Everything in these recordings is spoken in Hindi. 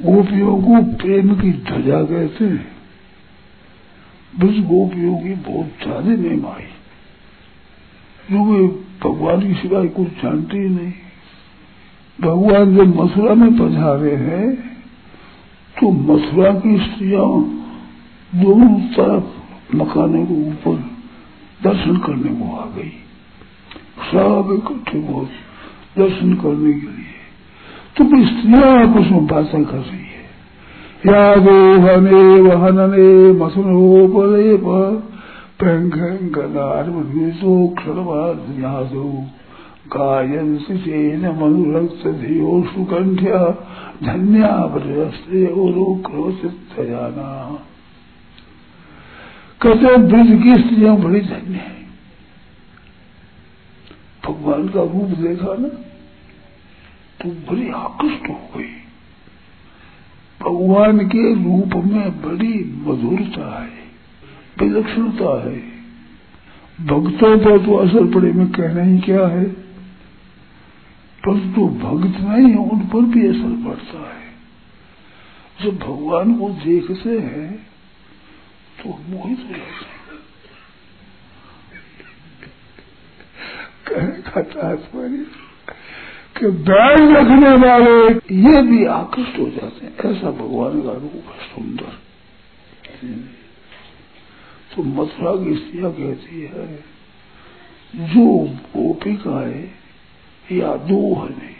गोपियों को प्रेम की ध्वजा कहते हैं। बस गोपियों की बहुत ज़्यादा नेम आई क्योंकि भगवान की सिवाय कुछ जानते ही नहीं। भगवान जब मथुरा में पधारे हैं तो मथुरा की स्त्रियाँ दोनों तरफ़ मकाने के ऊपर दर्शन करने को आ गई। सब इकट्ठे बहुत दर्शन करने के लिए। तो स्त्रियाँ आपस में बातें कर रही है। या देवने वहनने मसनोपले पैंगनार्मो क्षणवादो गायन सिचेन मनुरक्त धियो सुकंठ्या धन्या क्रोचित जाना। कहते ब्रज की स्त्रियाँ बड़ी धन्य है। भगवान का रूप देखा ना? बड़ी आकृष्ट हो गई। भगवान के रूप में बड़ी मधुरता है, विलक्षणता है। भक्तों पर तो असर पड़े, में कहना ही क्या है? परंतु तो भक्त नहीं है उन पर भी असर पड़ता है। जब भगवान को देखते हैं तो मोहित हो जाते हैं कहने का तात्पर्य कि बैग रखने वाले ये भी आकृष्ट हो जाते हैं। ऐसा भगवान का रूप है सुंदर। तो मथुरा की स्त्रिया कहती है, जो गोपिका है या दूह नहीं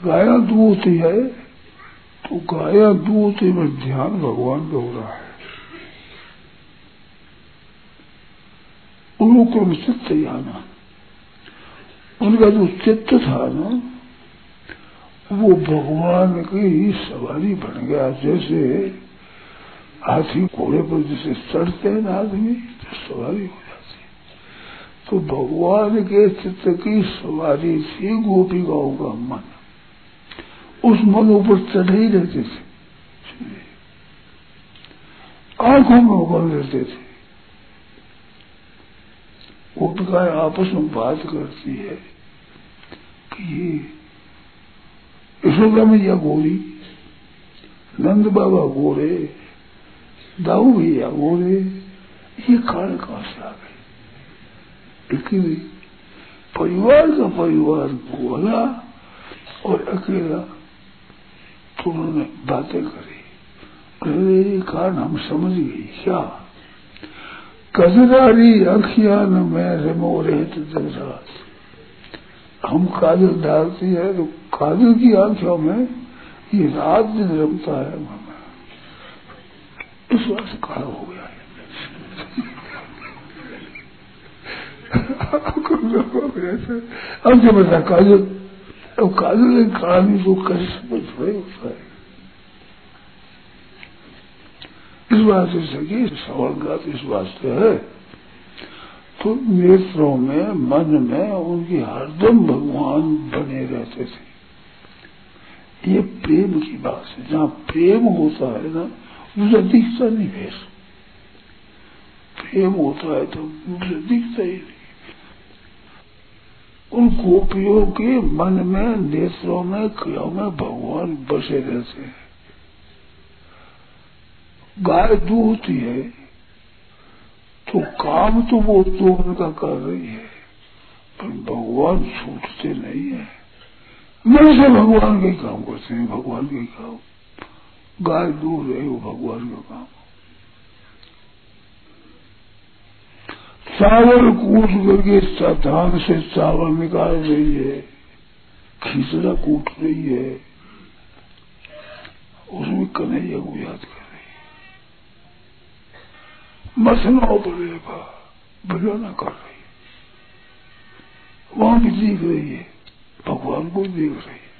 गाया दूत है तो गाया दूत में ध्यान भगवान का हो रहा है। उनको चित्त जाना उनका जो चित्त था ना, वो भगवान की सवारी बन गया। जैसे हाथी घोड़े पर जैसे चढ़ते हैं ना आदमी तो सवारी हो जाती तो भगवान के चित्त की सवारी थी गोपिकाओं का मन। उस मन ऊपर चढ़े ही रहते थे। आँखों में उगल रहते थे। गोपिकाएँ आपस में बात करती है। कि यशोदा मैया गोरी नंद बाबा गोरे दाऊ भैया गोरे ये काल कहाँ से आ गए अकेले परिवार का परिवार गोला और अकेला तो उन्होंने बातें करी। अरे ये कारण हम समझ गए क्या? कजरारी अखिया में रेमो रहते रात हम काजल डालती है तो काजल की आँखों में ये रात दिन रमता है इस बात से खड़ा हो गया अब जब बता काजल, अब काजल नहीं तो कैसे समझ रहे होता है इस बात से सकी सवाल का इस बात से है। तो नेत्रों में, मन में उनकी हरदम भगवान बने रहते थे। ये प्रेम की बात है। जहाँ प्रेम होता है ना, मुझे दिखता नहीं है प्रेम होता है तो मुझे दिखता ही नहीं। उन गोपियों के मन में, नेत्रों में, क्रियाओं में भगवान बसे रहते हैं। गाय दूहती है। तो काम तो वो तो उनका कर रही है, पर भगवान छूटते नहीं है। मन से भगवान के काम करते हैं, भगवान के काम। गाय दूर रहे वो भगवान का काम। चावल कूट करके धान से चावल निकाल रही है, खींचना कूट रही है। उसमें कन्हैया को याद कर। मसना पड़ेगा बजाना कर रही। वहाँ भी देख रही है, भगवान को देख रही है।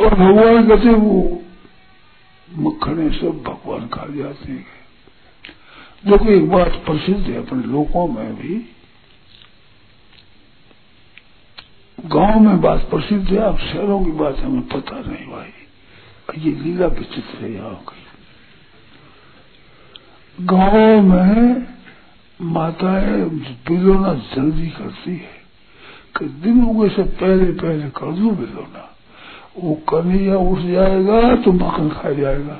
और भगवान कहते वो मक्खने सब भगवान खा जाते हैं। देखो, एक बात प्रसिद्ध है अपने लोगों में भी। गाँव में बात प्रसिद्ध है, अब शहरों की बात हमें पता नहीं भाई। ये लीला विचित्र है यहाँ की। गाँव में माताएँ बिलोना जल्दी करती है। कि दिन उगे से पहले पहले कर दू बिलोना। वो कन्हैया उठ जाएगा तो मक्खन खा जाएगा।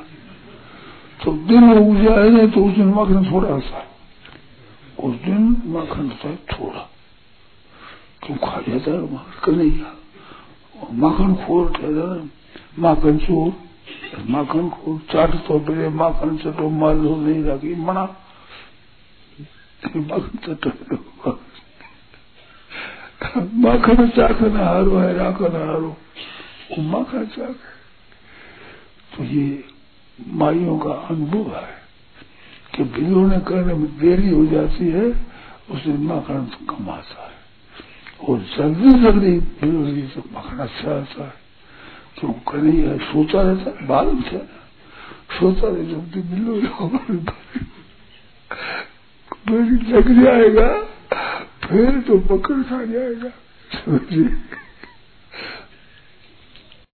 तो दिन उठ जाएगा तो उस दिन मक्खन थोड़ा सा। उस दिन मक्खन था थोड़ा। क्यों खा जाता है कन्हैया? माखन खोर ठहरा माखन चोर। माखन को चाट तो पहले माखन चटो माल नहीं रखी मना। माखन चटो माखन चाखन हारो है राखन हारो। माखन चाख तो ये माइयों का अनुभव है कि भिगोने करने में देरी हो जाती है, उसे माखन कमाता है। और जल्दी जल्दी भिगोने से माखन अच्छा आता है। क्यों है सोता रहता से सोता रहे भी मिलो फिर जग जाएगा, फिर तो बकर खा जाएगा। समझिए